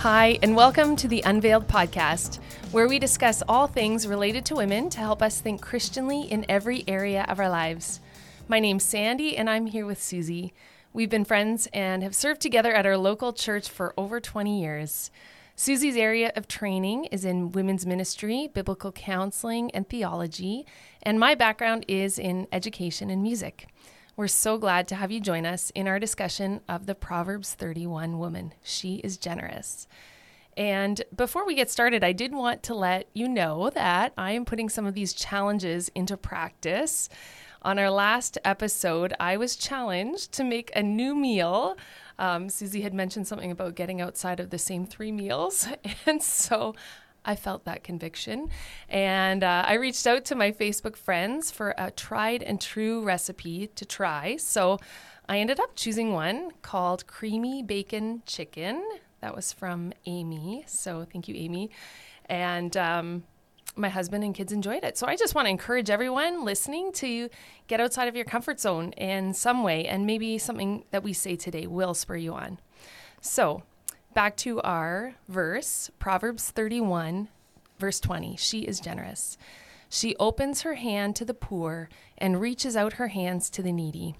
Hi, and welcome to the Unveiled podcast, where we discuss all things related to women to help us think Christianly in every area of our lives. My name's Sandy, and I'm here with Susie. We've been friends and have served together at our local church for over 20 years. Susie's area of training is in women's ministry, biblical counseling, and theology, and my background is in education and music. We're so glad to have you join us in our discussion of the Proverbs 31 woman. She is generous. And before we get started, I did want to let you know that I am putting some of these challenges into practice. On our last episode, I was challenged to make a new meal. Um, Susie had mentioned something about getting outside of the same three meals. And so I felt that conviction. And uh, I reached out to my Facebook friends for a tried and true recipe to try. So I ended up choosing one called Creamy Bacon Chicken. That was from Amy. So thank you, Amy. And um, my husband and kids enjoyed it. So I just want to encourage everyone listening to get outside of your comfort zone in some way. And maybe something that we say today will spur you on. So, back to our verse, Proverbs 31, verse 20. She is generous. She opens her hand to the poor and reaches out her hands to the needy.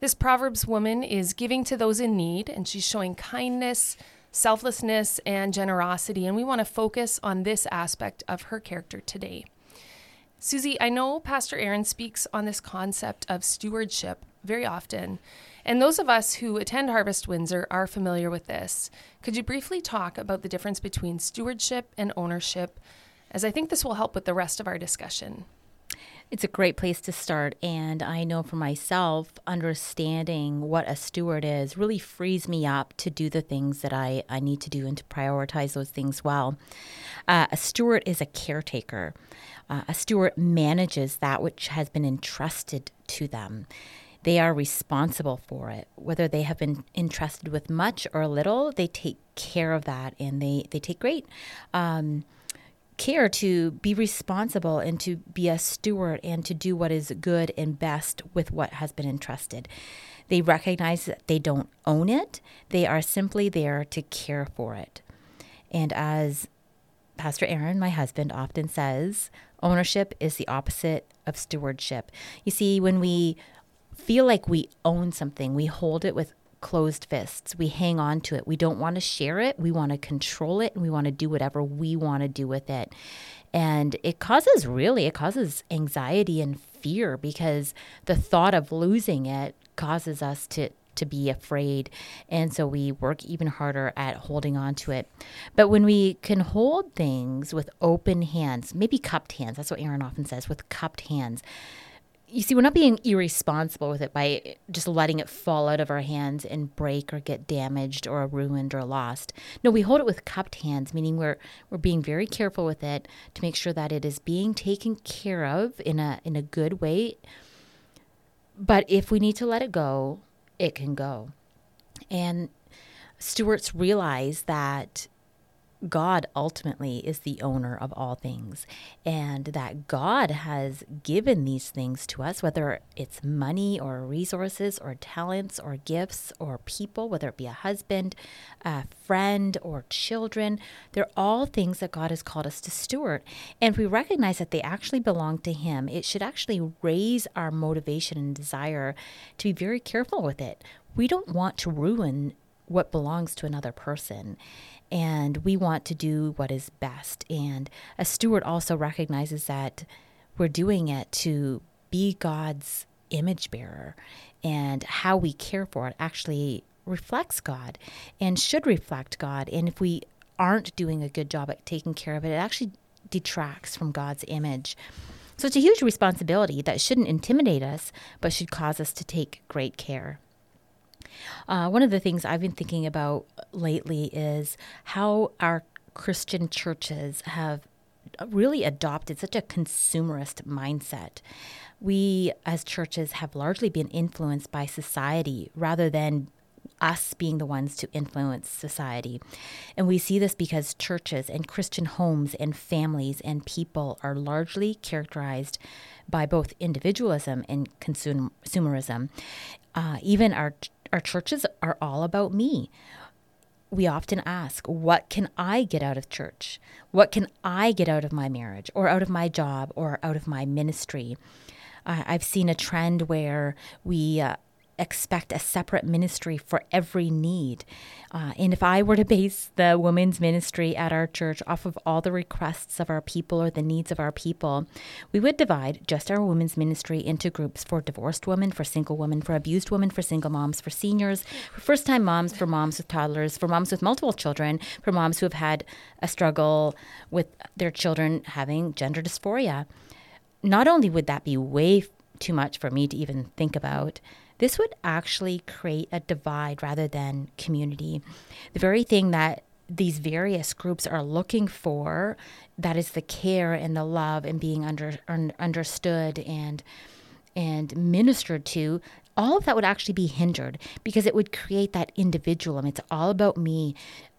This Proverbs woman is giving to those in need, and she's showing kindness, selflessness, and generosity. And we want to focus on this aspect of her character today. Susie, I know Pastor Aaron speaks on this concept of stewardship very often. And those of us who attend Harvest Windsor are familiar with this. Could you briefly talk about the difference between stewardship and ownership, as I think this will help with the rest of our discussion? It's a great place to start. And I know for myself, understanding what a steward is really frees me up to do the things that I, I need to do and to prioritize those things well. Uh, a steward is a caretaker, uh, a steward manages that which has been entrusted to them they are responsible for it. Whether they have been entrusted with much or little, they take care of that and they, they take great um, care to be responsible and to be a steward and to do what is good and best with what has been entrusted. They recognize that they don't own it, they are simply there to care for it. And as Pastor Aaron, my husband, often says, ownership is the opposite of stewardship. You see, when we feel like we own something. We hold it with closed fists. We hang on to it. We don't want to share it. We want to control it and we want to do whatever we want to do with it. And it causes really, it causes anxiety and fear because the thought of losing it causes us to to be afraid. And so we work even harder at holding on to it. But when we can hold things with open hands, maybe cupped hands, that's what Aaron often says, with cupped hands, you see, we're not being irresponsible with it by just letting it fall out of our hands and break or get damaged or ruined or lost. No, we hold it with cupped hands, meaning we're we're being very careful with it to make sure that it is being taken care of in a in a good way. But if we need to let it go, it can go. And stewards realize that God ultimately is the owner of all things, and that God has given these things to us, whether it's money or resources or talents or gifts or people, whether it be a husband, a friend, or children. They're all things that God has called us to steward. And if we recognize that they actually belong to Him, it should actually raise our motivation and desire to be very careful with it. We don't want to ruin what belongs to another person and we want to do what is best. And a steward also recognizes that we're doing it to be God's image bearer, and how we care for it actually reflects God and should reflect God. And if we aren't doing a good job at taking care of it, it actually detracts from God's image. So it's a huge responsibility that shouldn't intimidate us, but should cause us to take great care. Uh, one of the things I've been thinking about lately is how our Christian churches have really adopted such a consumerist mindset. We, as churches, have largely been influenced by society rather than us being the ones to influence society. And we see this because churches and Christian homes and families and people are largely characterized by both individualism and consumerism. Uh, even our our churches are all about me. we often ask, What can I get out of church? What can I get out of my marriage or out of my job or out of my ministry? Uh, I've seen a trend where we uh, expect a separate ministry for every need. Uh, and if I were to base the women's ministry at our church off of all the requests of our people or the needs of our people, we would divide just our women's ministry into groups for divorced women, for single women, for abused women, for single moms, for seniors, for first time moms, for moms with toddlers, for moms with multiple children, for moms who have had a struggle with their children having gender dysphoria. Not only would that be way too much for me to even think about, this would actually create a divide rather than community. The very thing that these various groups are looking for that is the care and the love and being under, un, understood and and ministered to all of that would actually be hindered because it would create that individualism. It's all about me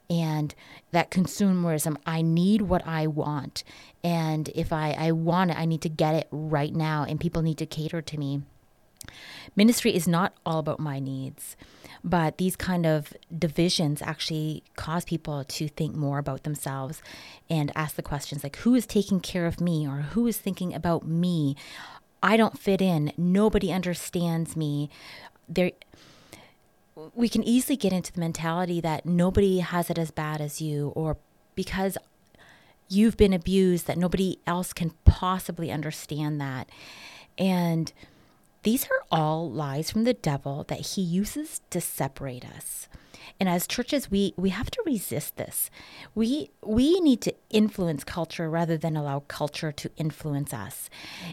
and that consumerism. I need what i want. And if I, I want it i need to get it right now and people need to cater to me Ministry is not all about my needs, but these kind of divisions actually cause people to think more about themselves and ask the questions like, who is taking care of me or who is thinking about me? I don't fit in. Nobody understands me. There, we can easily get into the mentality that nobody has it as bad as you, or because you've been abused, that nobody else can possibly understand that. And these are all lies from the devil that he uses to separate us. And as churches, we, we have to resist this. We, we need to influence culture rather than allow culture to influence us.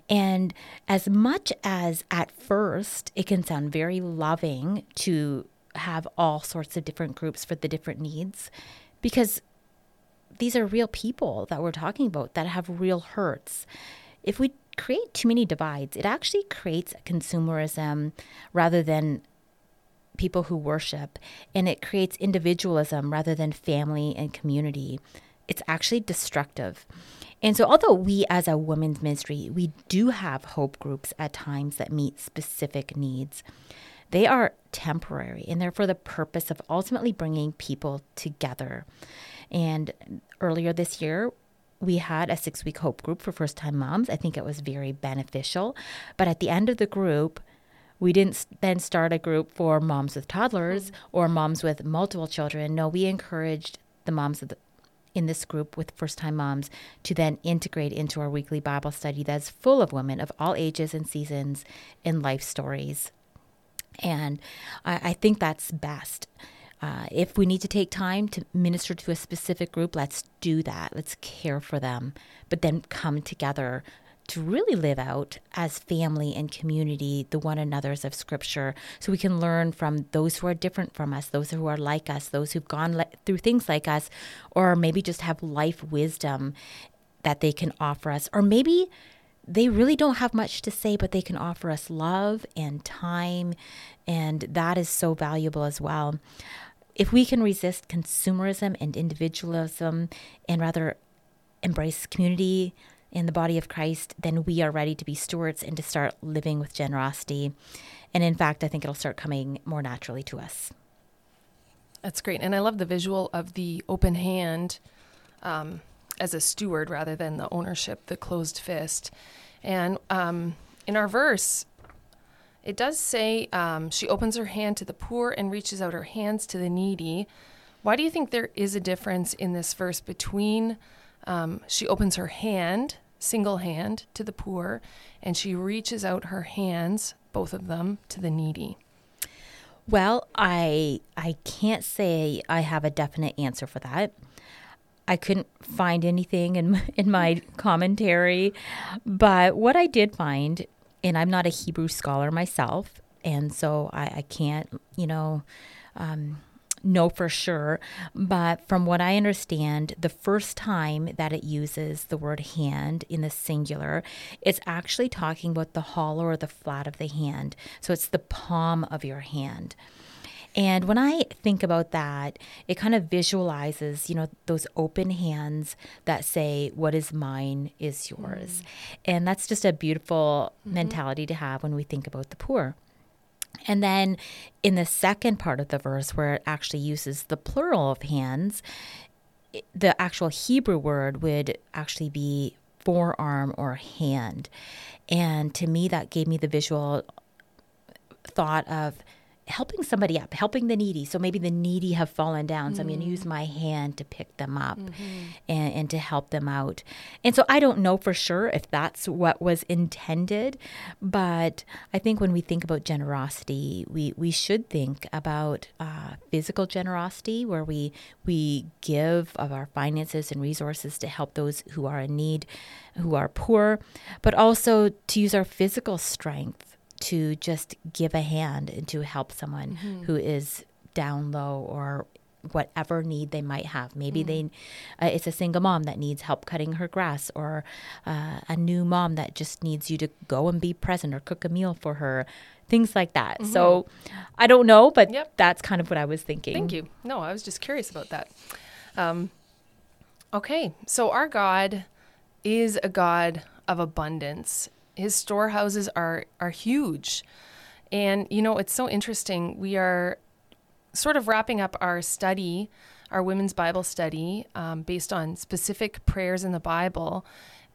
And as much as at first it can sound very loving to have all sorts of different groups for the different needs, because these are real people that we're talking about that have real hurts. If we create too many divides. It actually creates consumerism rather than people who worship, and it creates individualism rather than family and community. It's actually destructive. And so, although we as a women's ministry, we do have hope groups at times that meet specific needs, they are temporary and they're for the purpose of ultimately bringing people together. And earlier this year, we had a six week hope group for first time moms. I think it was very beneficial. But at the end of the group, we didn't then start a group for moms with toddlers mm-hmm. or moms with multiple children. No, we encouraged the moms the, in this group with first time moms to then integrate into our weekly Bible study that's full of women of all ages and seasons and life stories. And I, I think that's best. Uh, if we need to take time to minister to a specific group, let's do that. Let's care for them, but then come together to really live out as family and community the one another's of Scripture so we can learn from those who are different from us, those who are like us, those who've gone le- through things like us, or maybe just have life wisdom that they can offer us, or maybe they really don't have much to say, but they can offer us love and time, and that is so valuable as well. If we can resist consumerism and individualism and rather embrace community in the body of Christ, then we are ready to be stewards and to start living with generosity. And in fact, I think it'll start coming more naturally to us. That's great. And I love the visual of the open hand um, as a steward rather than the ownership, the closed fist. And um, in our verse, it does say um, she opens her hand to the poor and reaches out her hands to the needy. Why do you think there is a difference in this verse between um, she opens her hand, single hand, to the poor, and she reaches out her hands, both of them, to the needy? Well, I I can't say I have a definite answer for that. I couldn't find anything in in my commentary, but what I did find and I'm not a Hebrew scholar myself, and so I, I can't, you know, um, know for sure. But from what I understand, the first time that it uses the word hand in the singular, it's actually talking about the hollow or the flat of the hand. So it's the palm of your hand. And when I think about that, it kind of visualizes, you know, those open hands that say, what is mine is yours. Mm. And that's just a beautiful mm-hmm. mentality to have when we think about the poor. And then in the second part of the verse, where it actually uses the plural of hands, the actual Hebrew word would actually be forearm or hand. And to me, that gave me the visual thought of helping somebody up, helping the needy. So maybe the needy have fallen down. So mm. I'm going to use my hand to pick them up mm-hmm. and, and to help them out. And so I don't know for sure if that's what was intended, but I think when we think about generosity, we, we should think about uh, physical generosity, where we we give of our finances and resources to help those who are in need, who are poor, but also to use our physical strength to just give a hand and to help someone mm-hmm. who is down low or whatever need they might have. Maybe mm-hmm. they, uh, it's a single mom that needs help cutting her grass, or uh, a new mom that just needs you to go and be present or cook a meal for her. Things like that. Mm-hmm. So I don't know, but yep. that's kind of what I was thinking. Thank you. No, I was just curious about that. Um, okay, so our God is a God of abundance his storehouses are are huge. And you know, it's so interesting. We are sort of wrapping up our study, our women's Bible study, um, based on specific prayers in the Bible.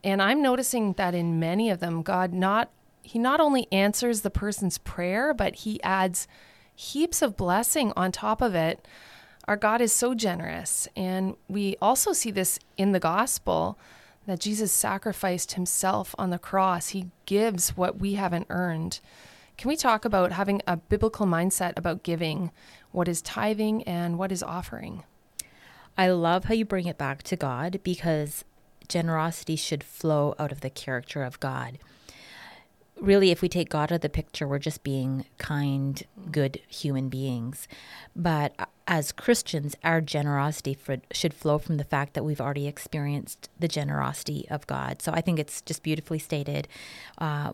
And I'm noticing that in many of them, God not he not only answers the person's prayer, but he adds heaps of blessing on top of it. Our God is so generous. And we also see this in the gospel that Jesus sacrificed himself on the cross. He gives what we haven't earned. Can we talk about having a biblical mindset about giving, what is tithing and what is offering? I love how you bring it back to God because generosity should flow out of the character of God really, if we take God out of the picture, we're just being kind, good human beings. But as Christians, our generosity for, should flow from the fact that we've already experienced the generosity of God. So I think it's just beautifully stated. Uh,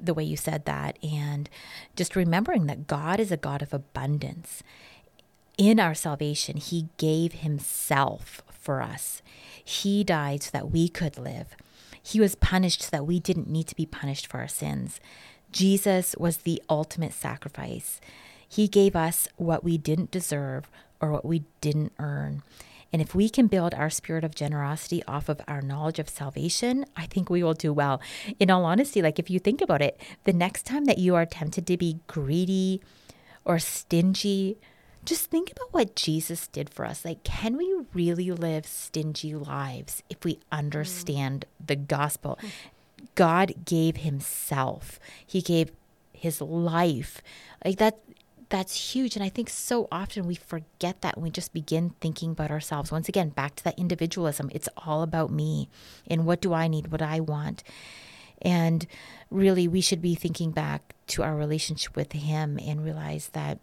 the way you said that, and just remembering that God is a God of abundance. In our salvation, He gave Himself for us. He died so that we could live. He was punished so that we didn't need to be punished for our sins. Jesus was the ultimate sacrifice. He gave us what we didn't deserve or what we didn't earn. And if we can build our spirit of generosity off of our knowledge of salvation, I think we will do well. In all honesty, like if you think about it, the next time that you are tempted to be greedy or stingy just think about what Jesus did for us. Like, can we really live stingy lives if we understand mm. the gospel? God gave himself, he gave his life. Like, that. That's huge. And I think so often we forget that when we just begin thinking about ourselves. Once again, back to that individualism. It's all about me and what do I need, what I want. And really, we should be thinking back to our relationship with Him and realize that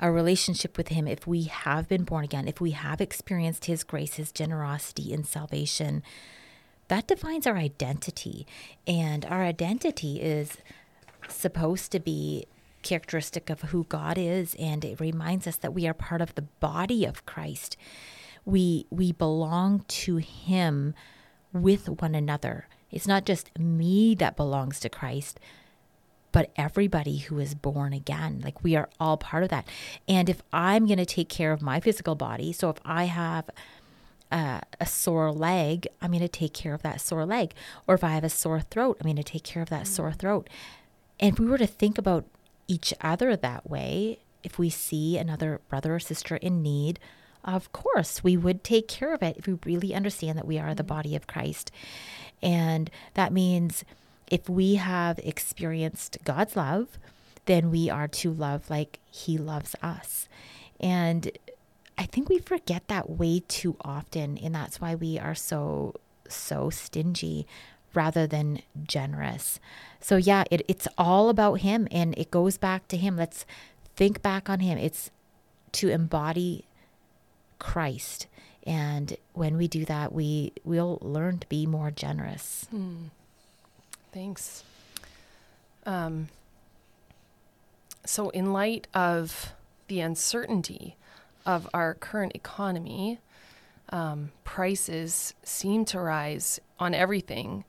our relationship with Him, if we have been born again, if we have experienced His grace, His generosity in salvation, that defines our identity. And our identity is supposed to be characteristic of who God is, and it reminds us that we are part of the body of Christ. We we belong to Him with one another. It's not just me that belongs to Christ, but everybody who is born again. Like we are all part of that. And if I'm going to take care of my physical body, so if I have uh, a sore leg, I'm going to take care of that sore leg. Or if I have a sore throat, I'm going to take care of that mm-hmm. sore throat. And if we were to think about each other that way, if we see another brother or sister in need, of course, we would take care of it if we really understand that we are the mm-hmm. body of Christ. And that means if we have experienced God's love, then we are to love like He loves us. And I think we forget that way too often. And that's why we are so, so stingy rather than generous. So, yeah, it, it's all about Him and it goes back to Him. Let's think back on Him. It's to embody Christ. And when we do that, we will learn to be more generous. Hmm. Thanks. Um, so, in light of the uncertainty of our current economy, um, prices seem to rise on everything.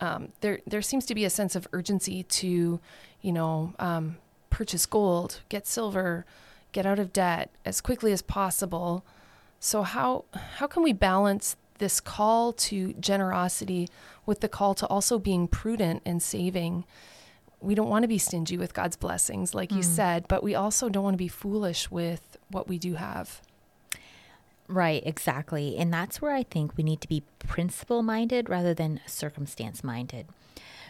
Um, there, there seems to be a sense of urgency to, you know, um, purchase gold, get silver, get out of debt as quickly as possible. So how how can we balance this call to generosity with the call to also being prudent and saving? We don't want to be stingy with God's blessings like mm. you said, but we also don't want to be foolish with what we do have. Right, exactly. And that's where I think we need to be principle minded rather than circumstance minded.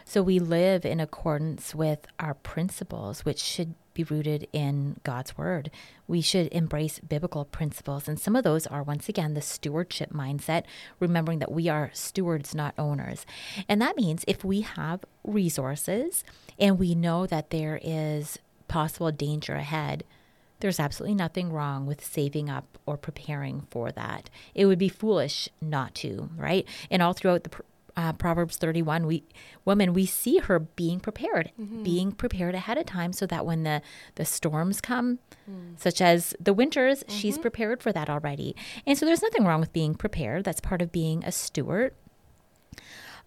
So we live in accordance with our principles, which should be rooted in God's word. We should embrace biblical principles. And some of those are, once again, the stewardship mindset, remembering that we are stewards, not owners. And that means if we have resources and we know that there is possible danger ahead, there's absolutely nothing wrong with saving up or preparing for that. It would be foolish not to, right? And all throughout the uh, Proverbs 31, we woman we see her being prepared, mm-hmm. being prepared ahead of time, so that when the the storms come, mm. such as the winters, mm-hmm. she's prepared for that already. And so there's nothing wrong with being prepared. That's part of being a steward.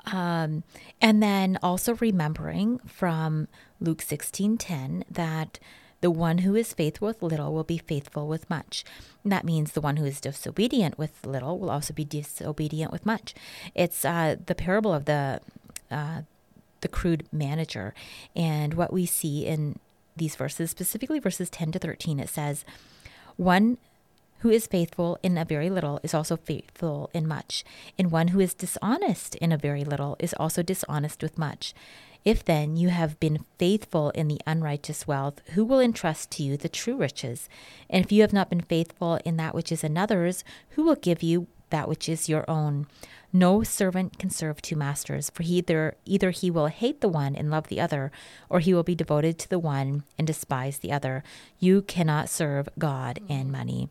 Um, and then also remembering from Luke 16:10 that the one who is faithful with little will be faithful with much. And that means the one who is disobedient with little will also be disobedient with much. It's uh, the parable of the uh, the shrewd manager, and what we see in these verses, specifically verses ten to thirteen, it says, "One who is faithful in a very little is also faithful in much, and one who is dishonest in a very little is also dishonest with much." If then you have been faithful in the unrighteous wealth, who will entrust to you the true riches? And if you have not been faithful in that which is another's, who will give you that which is your own? No servant can serve two masters, for either either he will hate the one and love the other, or he will be devoted to the one and despise the other. You cannot serve God and money.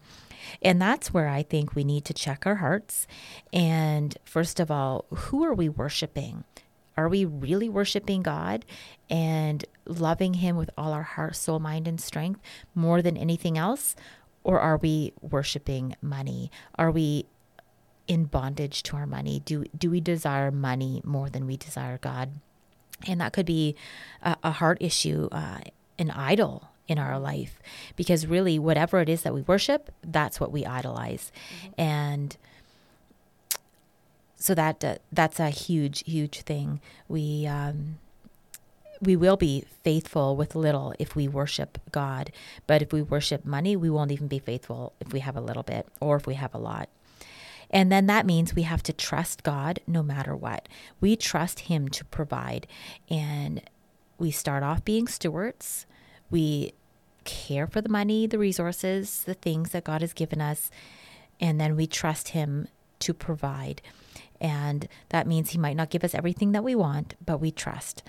And that's where I think we need to check our hearts. And first of all, who are we worshiping? Are we really worshiping God and loving Him with all our heart, soul, mind, and strength more than anything else? Or are we worshiping money? Are we in bondage to our money? Do, do we desire money more than we desire God? And that could be a, a heart issue, uh, an idol in our life, because really, whatever it is that we worship, that's what we idolize. Mm-hmm. And so that uh, that's a huge huge thing. We um, we will be faithful with little if we worship God. But if we worship money we won't even be faithful if we have a little bit or if we have a lot. And then that means we have to trust God no matter what. We trust him to provide. And we start off being stewards. We care for the money the resources the things that God has given us. And then we trust him to provide and that means He might not give us everything that we want, but we trust.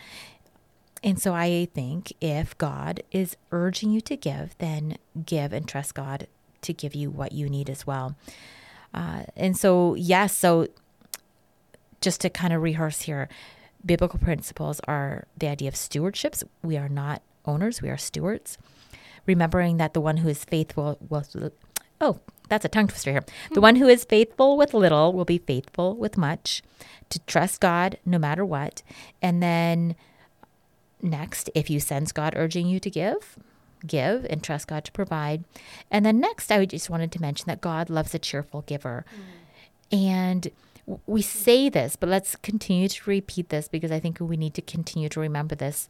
And so I think if God is urging you to give, then give and trust God to give you what you need as well. Uh, and so, yes, so just to kind of rehearse here, biblical principles are the idea of stewardships. We are not owners, we are stewards. Remembering that the one who is faithful will, oh, that's a tongue twister here. The one who is faithful with little will be faithful with much. To trust God no matter what. And then next, if you sense God urging you to give, give and trust God to provide. And then next, I just wanted to mention that God loves a cheerful giver. Mm. And we say this, but let's continue to repeat this because I think we need to continue to remember this.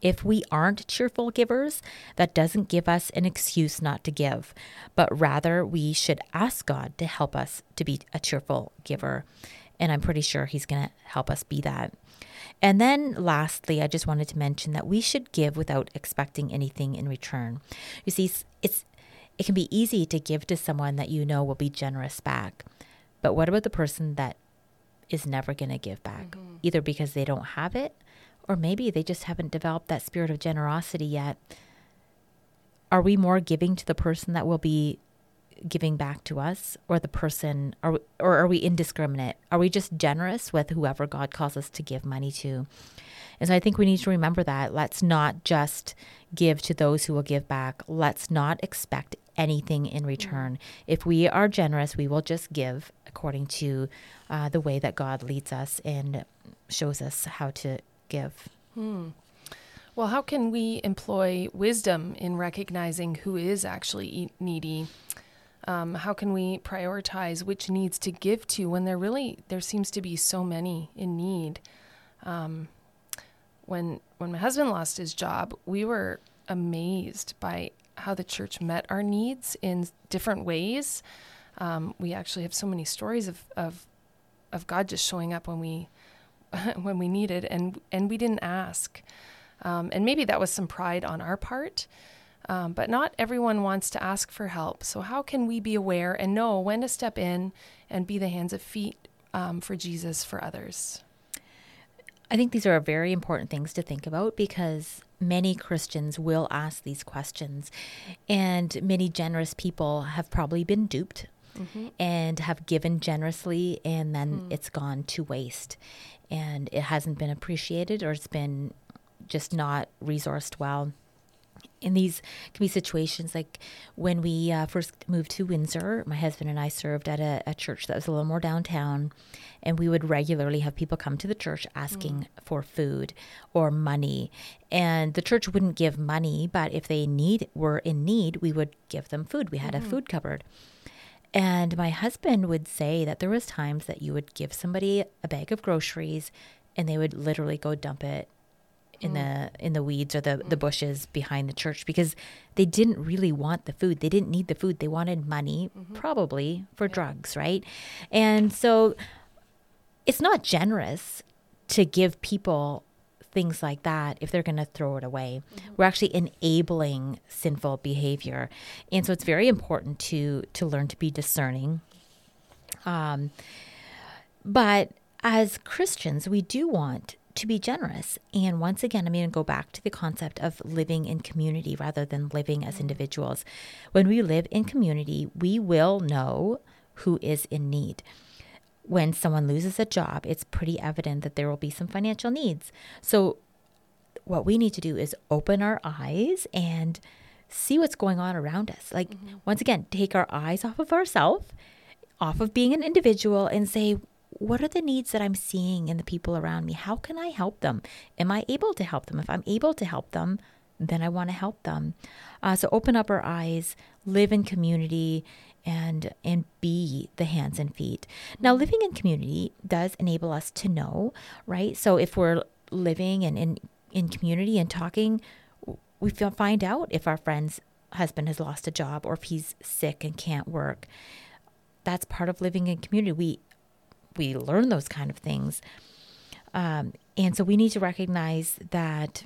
If we aren't cheerful givers, that doesn't give us an excuse not to give, but rather we should ask God to help us to be a cheerful giver. And I'm pretty sure He's going to help us be that. And then lastly, I just wanted to mention that we should give without expecting anything in return. You see, it's it can be easy to give to someone that you know will be generous back. But what about the person that is never going to give back, mm-hmm. either because they don't have it or maybe they just haven't developed that spirit of generosity yet. Are we more giving to the person that will be giving back to us or the person or or are we indiscriminate? Are we just generous with whoever God calls us to give money to? And so I think we need to remember that. Let's not just give to those who will give back. Let's not expect anything in return. If we are generous, we will just give according to uh, the way that God leads us and shows us how to give. Hmm. Well, how can we employ wisdom in recognizing who is actually needy? Um, how can we prioritize which needs to give to when there really there seems to be so many in need? Um, when when my husband lost his job, we were amazed by how the church met our needs in different ways. Um, we actually have so many stories of, of of God just showing up when we when we needed, and and we didn't ask. Um, and maybe that was some pride on our part. Um, but not everyone wants to ask for help. So, how can we be aware and know when to step in and be the hands and feet um, for Jesus for others? I think these are very important things to think about because many Christians will ask these questions, and many generous people have probably been duped mm-hmm. and have given generously, and then mm. it's gone to waste, and it hasn't been appreciated or it's been just not resourced well in these can be situations like when we uh, first moved to Windsor, my husband and I served at a, a, church that was a little more downtown, and we would regularly have people come to the church asking mm. for food or money. And the church wouldn't give money, but if they need were in need, we would give them food. We had mm-hmm. a food cupboard. And my husband would say that there was times that you would give somebody a bag of groceries and they would literally go dump it in mm. the in the weeds or the the bushes behind the church because they didn't really want the food. They didn't need the food. They wanted money, mm-hmm. probably for yeah. drugs, right? And so it's not generous to give people things like that if they're going to throw it away. Mm-hmm. We're actually enabling sinful behavior. And so it's very important to to learn to be discerning. Um but as Christians, we do want to be generous. And once again, I'm going to go back to the concept of living in community rather than living as individuals. When we live in community, we will know who is in need. When someone loses a job, it's pretty evident that there will be some financial needs. So, what we need to do is open our eyes and see what's going on around us. Like, mm-hmm. once again, take our eyes off of ourselves, off of being an individual, and say, what are the needs that I'm seeing in the people around me? How can I help them? Am I able to help them? If I'm able to help them, then I want to help them. Uh, so open up our eyes, live in community, and and be the hands and feet. Now, living in community does enable us to know, right? So if we're living and in in community and talking, we find out if our friend's husband has lost a job or if he's sick and can't work. That's part of living in community. We we learn those kind of things. Um, and so we need to recognize that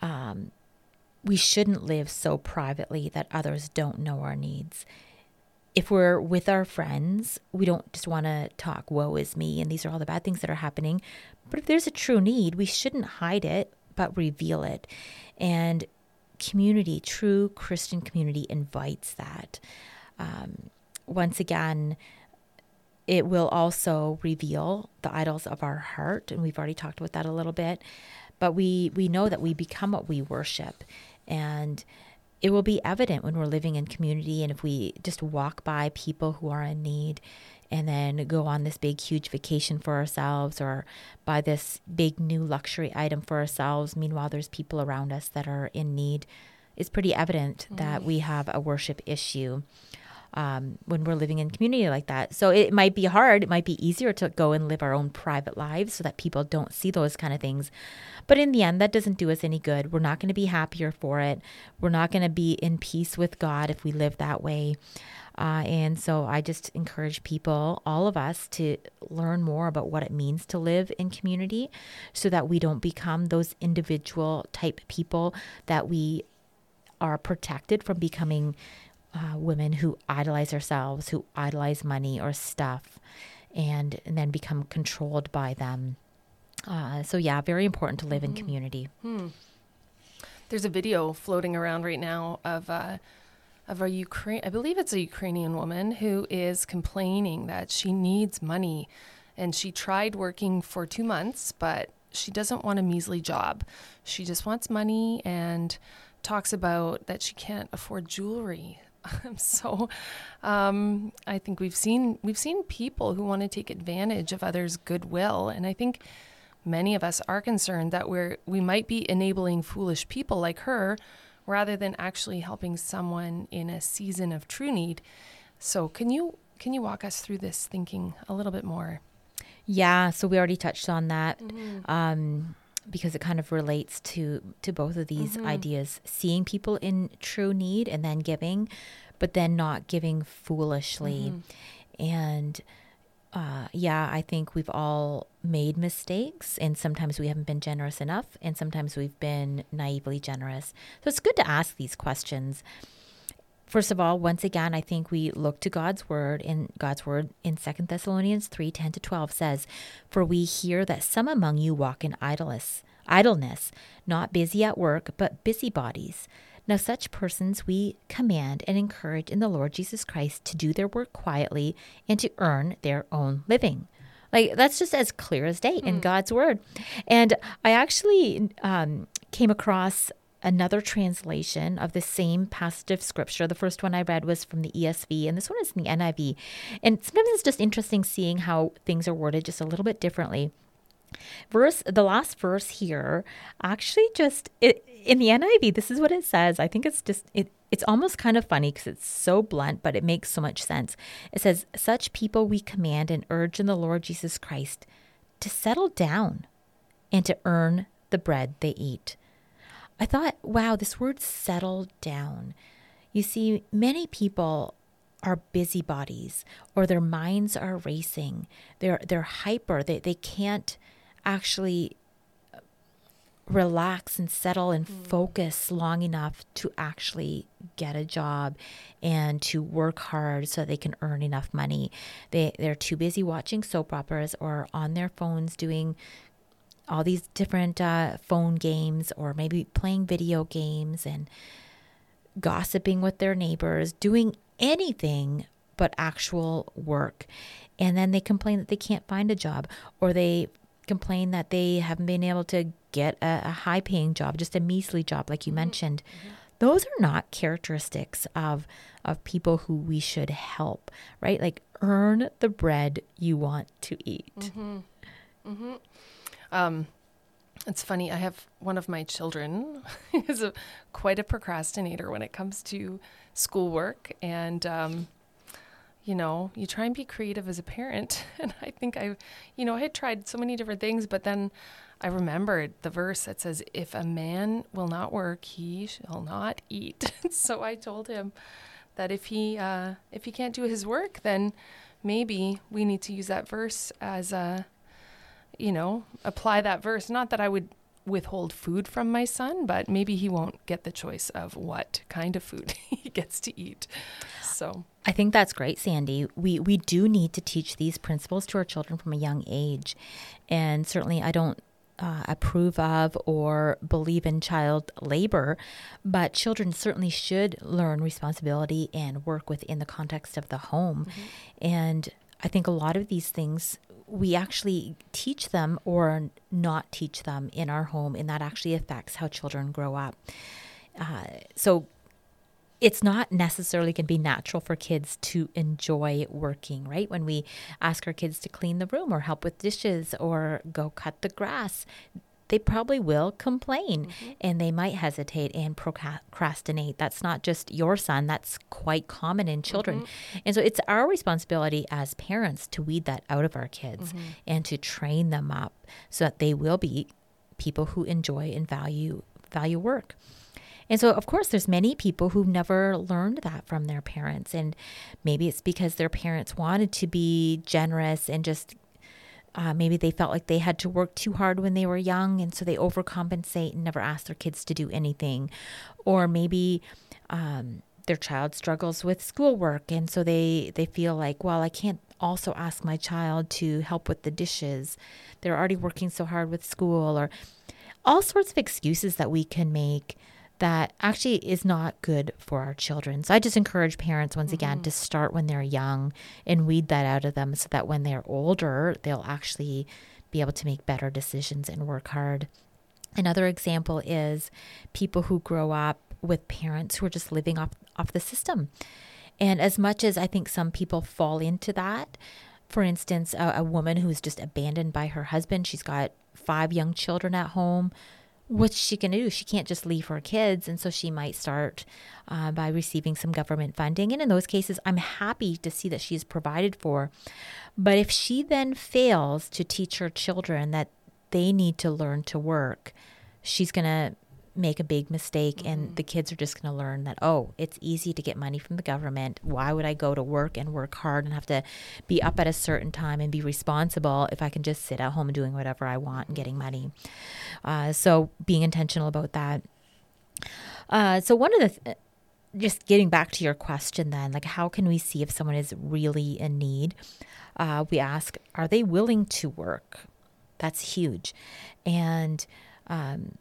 um, we shouldn't live so privately that others don't know our needs. If we're with our friends, we don't just want to talk, woe is me, and these are all the bad things that are happening. But if there's a true need, we shouldn't hide it, but reveal it. And community, true Christian community, invites that. Um, once again, it will also reveal the idols of our heart and we've already talked about that a little bit but we we know that we become what we worship and it will be evident when we're living in community and if we just walk by people who are in need and then go on this big huge vacation for ourselves or buy this big new luxury item for ourselves. Meanwhile there's people around us that are in need. It's pretty evident mm. that we have a worship issue um, when we're living in community like that. So it might be hard. It might be easier to go and live our own private lives so that people don't see those kind of things. But in the end, that doesn't do us any good. We're not going to be happier for it. We're not going to be in peace with God if we live that way. Uh, and so I just encourage people, all of us, to learn more about what it means to live in community so that we don't become those individual type people that we are protected from becoming uh, women who idolize ourselves, who idolize money or stuff, and, and then become controlled by them. Uh, so, yeah, very important to live mm-hmm. in community. Hmm. There's a video floating around right now of uh, of a Ukraine, I believe it's a Ukrainian woman who is complaining that she needs money, and she tried working for two months, but she doesn't want a measly job. She just wants money and talks about that she can't afford jewelry so um, I think we've seen we've seen people who want to take advantage of others' goodwill, and I think many of us are concerned that we're we might be enabling foolish people like her rather than actually helping someone in a season of true need. So, can you can you walk us through this thinking a little bit more? Yeah, so we already touched on that. Mm-hmm. Um, because it kind of relates to to both of these mm-hmm. ideas seeing people in true need and then giving but then not giving foolishly mm-hmm. and uh, yeah, I think we've all made mistakes, and sometimes we haven't been generous enough, and sometimes we've been naively generous. So it's good to ask these questions. First of all, once again, I think we look to God's word, In God's word in Second Thessalonians 3 10 to 12 says, For we hear that some among you walk in idleness, idleness, not busy at work, but busybodies. Now, such persons we command and encourage in the Lord Jesus Christ to do their work quietly and to earn their own living. Like, that's just as clear as day mm. in hmm. God's word. And I actually um, came across another translation of the same passage of scripture. The first one I read was from the ESV, and this one is in the NIV. And sometimes it's just interesting seeing how things are worded just a little bit differently verse the last verse here actually just it, in the NIV this is what it says I think it's just it it's almost kind of funny because it's so blunt but it makes so much sense it says such people we command and urge in the Lord Jesus Christ to settle down and to earn the bread they eat I thought wow this word settle down you see many people are busybodies or their minds are racing they're they're hyper they, they can't actually relax and settle and mm. focus long enough to actually get a job and to work hard so they can earn enough money. They they're too busy watching soap operas or on their phones doing all these different uh, phone games or maybe playing video games and gossiping with their neighbors, doing anything but actual work. And then they complain that they can't find a job or they complain that they haven't been able to get a, a high paying job, just a measly job, like you mm-hmm. mentioned. Mm-hmm. Those are not characteristics of of people who we should help, right? Like earn the bread you want to eat. Mm-hmm. mm-hmm. Um, it's funny. I have one of my children is a, quite a procrastinator when it comes to schoolwork, and um, you know, you try and be creative as a parent. And I think I, you know, I had tried so many different things, but then I remembered the verse that says, If a man will not work, he shall not eat. so I told him that if he, uh, if he can't do his work, then maybe we need to use that verse as a, you know, apply that verse. Not that I would withhold food from my son, but maybe he won't get the choice of what kind of food he gets to eat. So I think that's great, Sandy. We we do need to teach these principles to our children from a young age, and certainly I don't uh, approve of or believe in child labor, but children certainly should learn responsibility and work within the context of the home. Mm-hmm. And I think a lot of these things we actually teach them or not teach them in our home, and that actually affects how children grow up. Uh, so it's not necessarily going to be natural for kids to enjoy working, right? When we ask our kids to clean the room or help with dishes or go cut the grass, they probably will complain mm-hmm. and they might hesitate and procrastinate. That's not just your son, that's quite common in children. Mm-hmm. And so it's our responsibility as parents to weed that out of our kids mm-hmm. and to train them up so that they will be people who enjoy and value value work. And so of course there's many people who never learned that from their parents and maybe it's because their parents wanted to be generous and just uh, maybe they felt like they had to work too hard when they were young, and so they overcompensate and never ask their kids to do anything. Or maybe um, their child struggles with schoolwork, and so they, they feel like, well, I can't also ask my child to help with the dishes. They're already working so hard with school, or all sorts of excuses that we can make that actually is not good for our children. So I just encourage parents once mm-hmm. again to start when they're young and weed that out of them so that when they're older, they'll actually be able to make better decisions and work hard. Another example is people who grow up with parents who are just living off off the system. And as much as I think some people fall into that, for instance, a, a woman who's just abandoned by her husband, she's got five young children at home, what's she going to do? She can't just leave her kids. And so she might start uh, by receiving some government funding. And in those cases, I'm happy to see that she's provided for. But if she then fails to teach her children that they need to learn to work, she's going to make a big mistake mm-hmm. and the kids are just going to learn that oh it's easy to get money from the government. Why would i go to work and work hard and have to be up at a certain time and be responsible if i can just sit at home doing whatever i want and getting money? Uh, so being intentional about that. Uh, so one of the th- just getting back to your question then like how can we see if someone is really in need? Uh, we ask are they willing to work? That's huge. And um,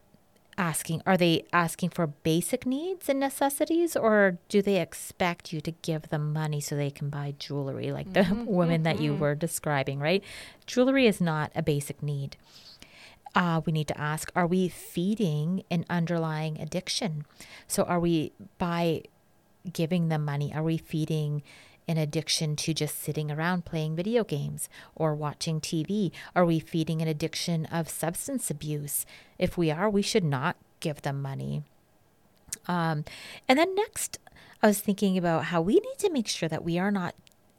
asking are they asking for basic needs and necessities or do they expect you to give them money so they can buy jewelry like the mm-hmm, woman that you mm-hmm. were describing right? Jewelry is not a basic need. Uh, we need to ask are we feeding an underlying addiction? So are we by giving them money are we feeding an addiction to just sitting around playing video games or watching TV? Are we feeding an addiction of substance abuse? If we are, we should not give them money. Um, and then next, I was thinking about how we need to make sure that we are not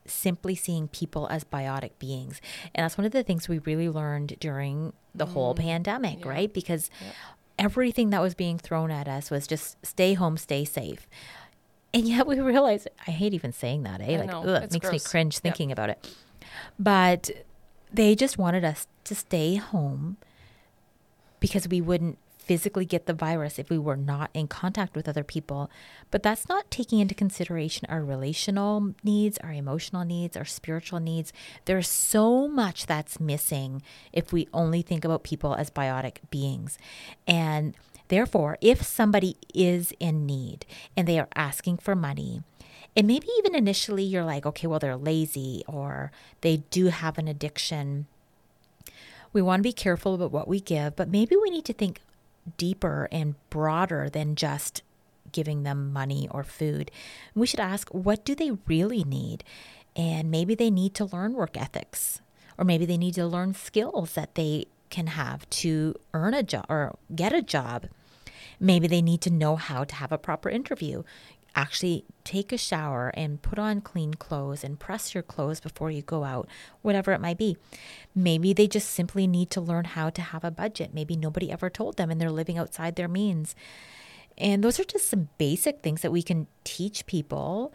simply seeing people as biotic beings. And that's one of the things we really learned during the mm. whole pandemic, yeah. right? Because yep. everything that was being thrown at us was just stay home, stay safe. And yet we realize, I hate even saying that, eh? like, ugh, it makes gross. me cringe thinking yep. about it. But they just wanted us to stay home because we wouldn't physically get the virus if we were not in contact with other people. But that's not taking into consideration our relational needs, our emotional needs, our spiritual needs. There's so much that's missing if we only think about people as biotic beings. And Therefore, if somebody is in need and they are asking for money, and maybe even initially you're like, okay, well, they're lazy or they do have an addiction. We want to be careful about what we give, but maybe we need to think deeper and broader than just giving them money or food. We should ask, what do they really need? And maybe they need to learn work ethics, or maybe they need to learn skills that they can have to earn a job or get a job. Maybe they need to know how to have a proper interview. Actually, take a shower and put on clean clothes and press your clothes before you go out, whatever it might be. Maybe they just simply need to learn how to have a budget. Maybe nobody ever told them and they're living outside their means. And those are just some basic things that we can teach people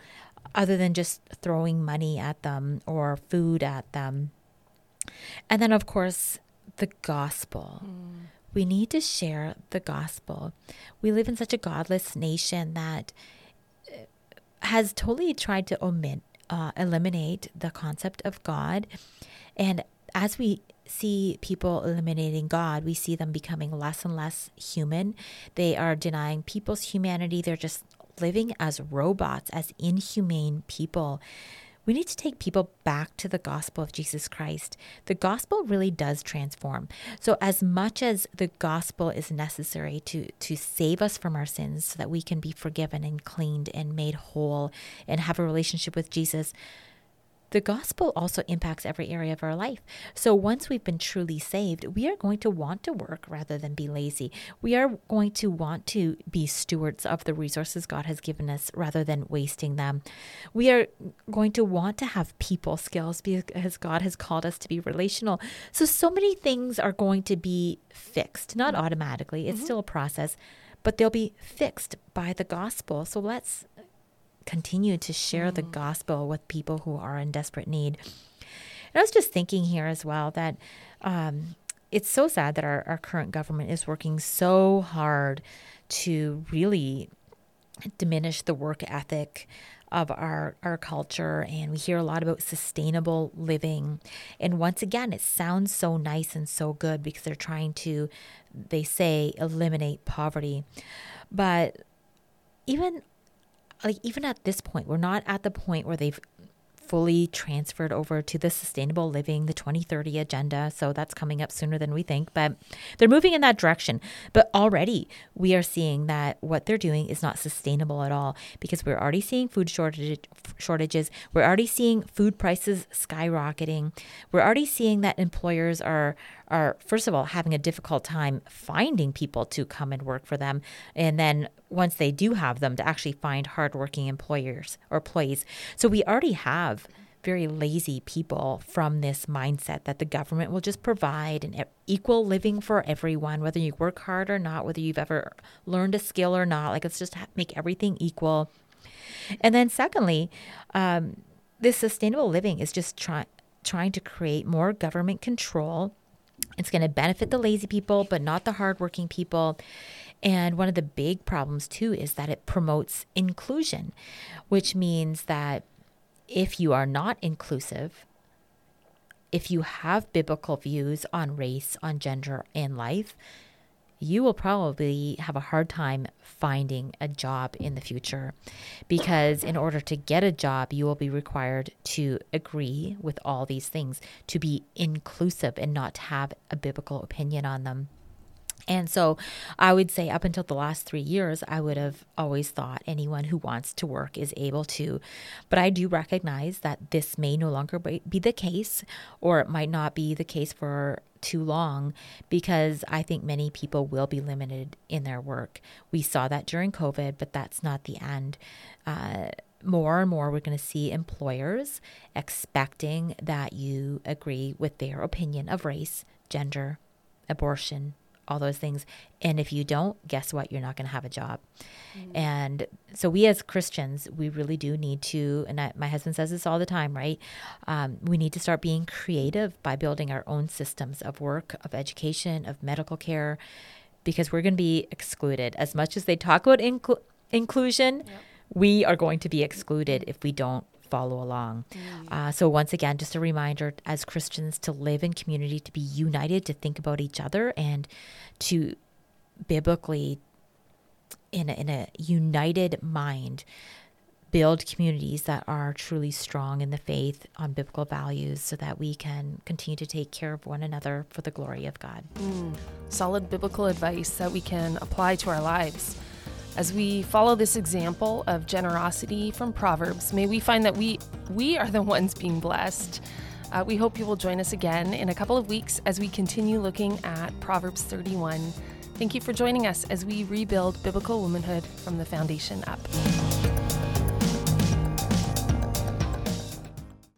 other than just throwing money at them or food at them. And then, of course, the gospel. Mm. We need to share the gospel. We live in such a godless nation that uh, has totally tried to omit, uh, eliminate the concept of God. And as we see people eliminating God, we see them becoming less and less human. They are denying people's humanity. They're just living as robots, as inhumane people we need to take people back to the gospel of Jesus Christ. The gospel really does transform. So, as much as the gospel is necessary to, to save us from our sins so that we can be forgiven and cleaned and made whole and have a relationship with Jesus, the gospel also impacts every area of our life. So once we've been truly saved, we are going to want to work rather than be lazy. We are going to want to be stewards of the resources God has given us rather than wasting them. We are going to want to have people skills because God has called us to be relational. So, so many things are going to be fixed, not automatically, it's mm-hmm. still a process, but they'll be fixed by the gospel. So let's continue to share mm. the gospel with people who are in desperate need. And I was just thinking here as well that um, it's so sad that our, our current government is working so hard to really diminish the work ethic of our, our culture and we hear a lot about sustainable living and once again it sounds so nice and so good because they're trying to they say eliminate poverty but even like even at this point, we're not at the point where they've fully transferred over to the sustainable living, the 2030 agenda. So that's coming up sooner than we think, but they're moving in that direction. But already we are seeing that what they're doing is not sustainable at all because we're already seeing food shortage, shortages. We're already seeing food prices skyrocketing. We're already seeing that employers are are first of all having a difficult time finding people to come and work for them and then once they do have them to actually find hardworking employers or employees so we already have very lazy people from this mindset that the government will just provide an equal living for everyone, whether you work hard or not, whether you've ever learned a skill or not. Like, let's just make everything equal. And then, secondly, um, this sustainable living is just trying trying to create more government control it's going to benefit the lazy people, but not the hardworking people. And one of the big problems, too, is that it promotes inclusion, which means that if you are not inclusive, if you have biblical views on race, on gender, and life, you will probably have a hard time finding a job in the future because in order to get a job you will be required to agree with all these things to be inclusive and not have a biblical opinion on them and so I would say, up until the last three years, I would have always thought anyone who wants to work is able to. But I do recognize that this may no longer be the case, or it might not be the case for too long because I think many people will be limited in their work. We saw that during COVID, but that's not the end. Uh, more and more, we're going to see employers expecting that you agree with their opinion of race, gender, abortion, all those things. And if you don't, guess what? You're not going to have a job. Mm-hmm. And so, we as Christians, we really do need to, and I, my husband says this all the time, right? Um, we need to start being creative by building our own systems of work, of education, of medical care, because we're going to be excluded. As much as they talk about inclu- inclusion, yep. we are going to be excluded if we don't follow along. Mm. Uh, so, once again, just a reminder as Christians to live in community, to be united, to think about each other, and to biblically, in a, in a united mind, build communities that are truly strong in the faith on biblical values so that we can continue to take care of one another for the glory of God. Mm, solid biblical advice that we can apply to our lives. As we follow this example of generosity from Proverbs, may we find that we we are the ones being blessed. Uh, we hope you will join us again in a couple of weeks as we continue looking at Proverbs 31. Thank you for joining us as we rebuild biblical womanhood from the foundation up.